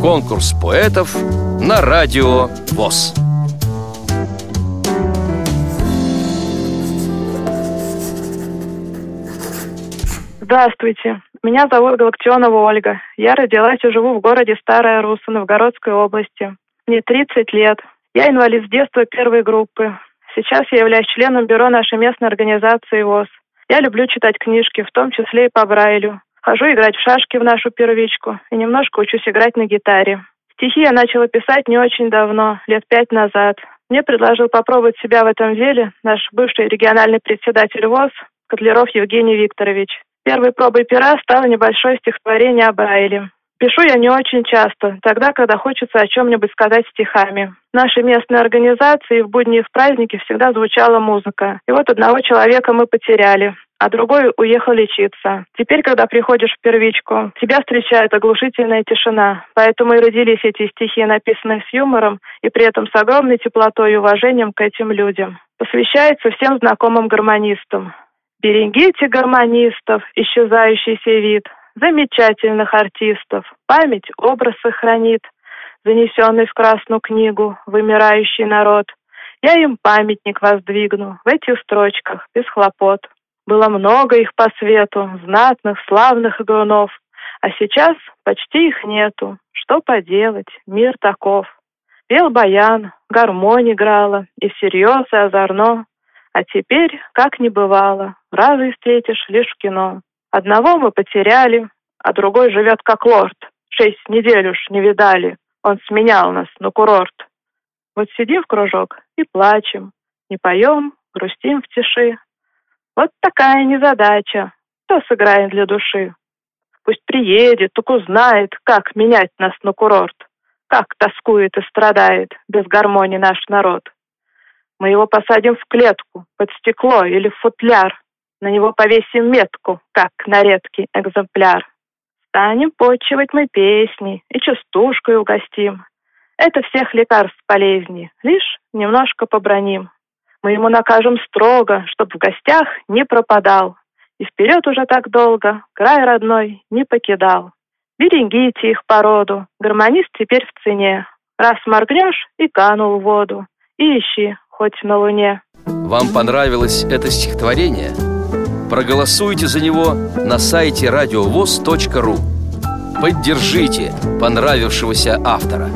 Конкурс поэтов на радио ВОЗ. Здравствуйте, меня зовут Галактионова Ольга. Я родилась и живу в городе Старая Русса Новгородской области. Мне 30 лет. Я инвалид с детства первой группы. Сейчас я являюсь членом бюро нашей местной организации ВОЗ. Я люблю читать книжки, в том числе и по Брайлю. Хожу играть в шашки в нашу первичку и немножко учусь играть на гитаре. Стихи я начала писать не очень давно, лет пять назад. Мне предложил попробовать себя в этом деле наш бывший региональный председатель ВОЗ Котлеров Евгений Викторович. Первой пробой пера стало небольшое стихотворение о Брайле. Пишу я не очень часто, тогда, когда хочется о чем-нибудь сказать стихами. В нашей местной организации в будни и в праздники всегда звучала музыка. И вот одного человека мы потеряли, а другой уехал лечиться. Теперь, когда приходишь в первичку, тебя встречает оглушительная тишина. Поэтому и родились эти стихи, написанные с юмором и при этом с огромной теплотой и уважением к этим людям. Посвящается всем знакомым гармонистам. Берегите гармонистов, исчезающийся вид, замечательных артистов. Память образ сохранит, занесенный в Красную книгу, вымирающий народ. Я им памятник воздвигну в этих строчках, без хлопот. Было много их по свету, знатных, славных игрунов, а сейчас почти их нету. Что поделать, мир таков. Пел баян, гармонь играла, и всерьез, и озорно. А теперь, как не бывало, разы встретишь лишь кино. Одного мы потеряли, а другой живет как лорд. Шесть недель уж не видали, он сменял нас на курорт. Вот сидим в кружок и плачем, не поем, грустим в тиши. Вот такая незадача, что сыграем для души. Пусть приедет, только узнает, как менять нас на курорт, как тоскует и страдает без гармонии наш народ. Мы его посадим в клетку, под стекло или в футляр. На него повесим метку, как на редкий экземпляр. Станем почивать мы песни и частушкой угостим. Это всех лекарств полезнее, лишь немножко поброним. Мы ему накажем строго, чтоб в гостях не пропадал. И вперед уже так долго край родной не покидал. Берегите их породу, гармонист теперь в цене. Раз моргнешь и канул в воду, и ищи хоть на луне. Вам понравилось это стихотворение? Проголосуйте за него на сайте радиовоз.ру Поддержите понравившегося автора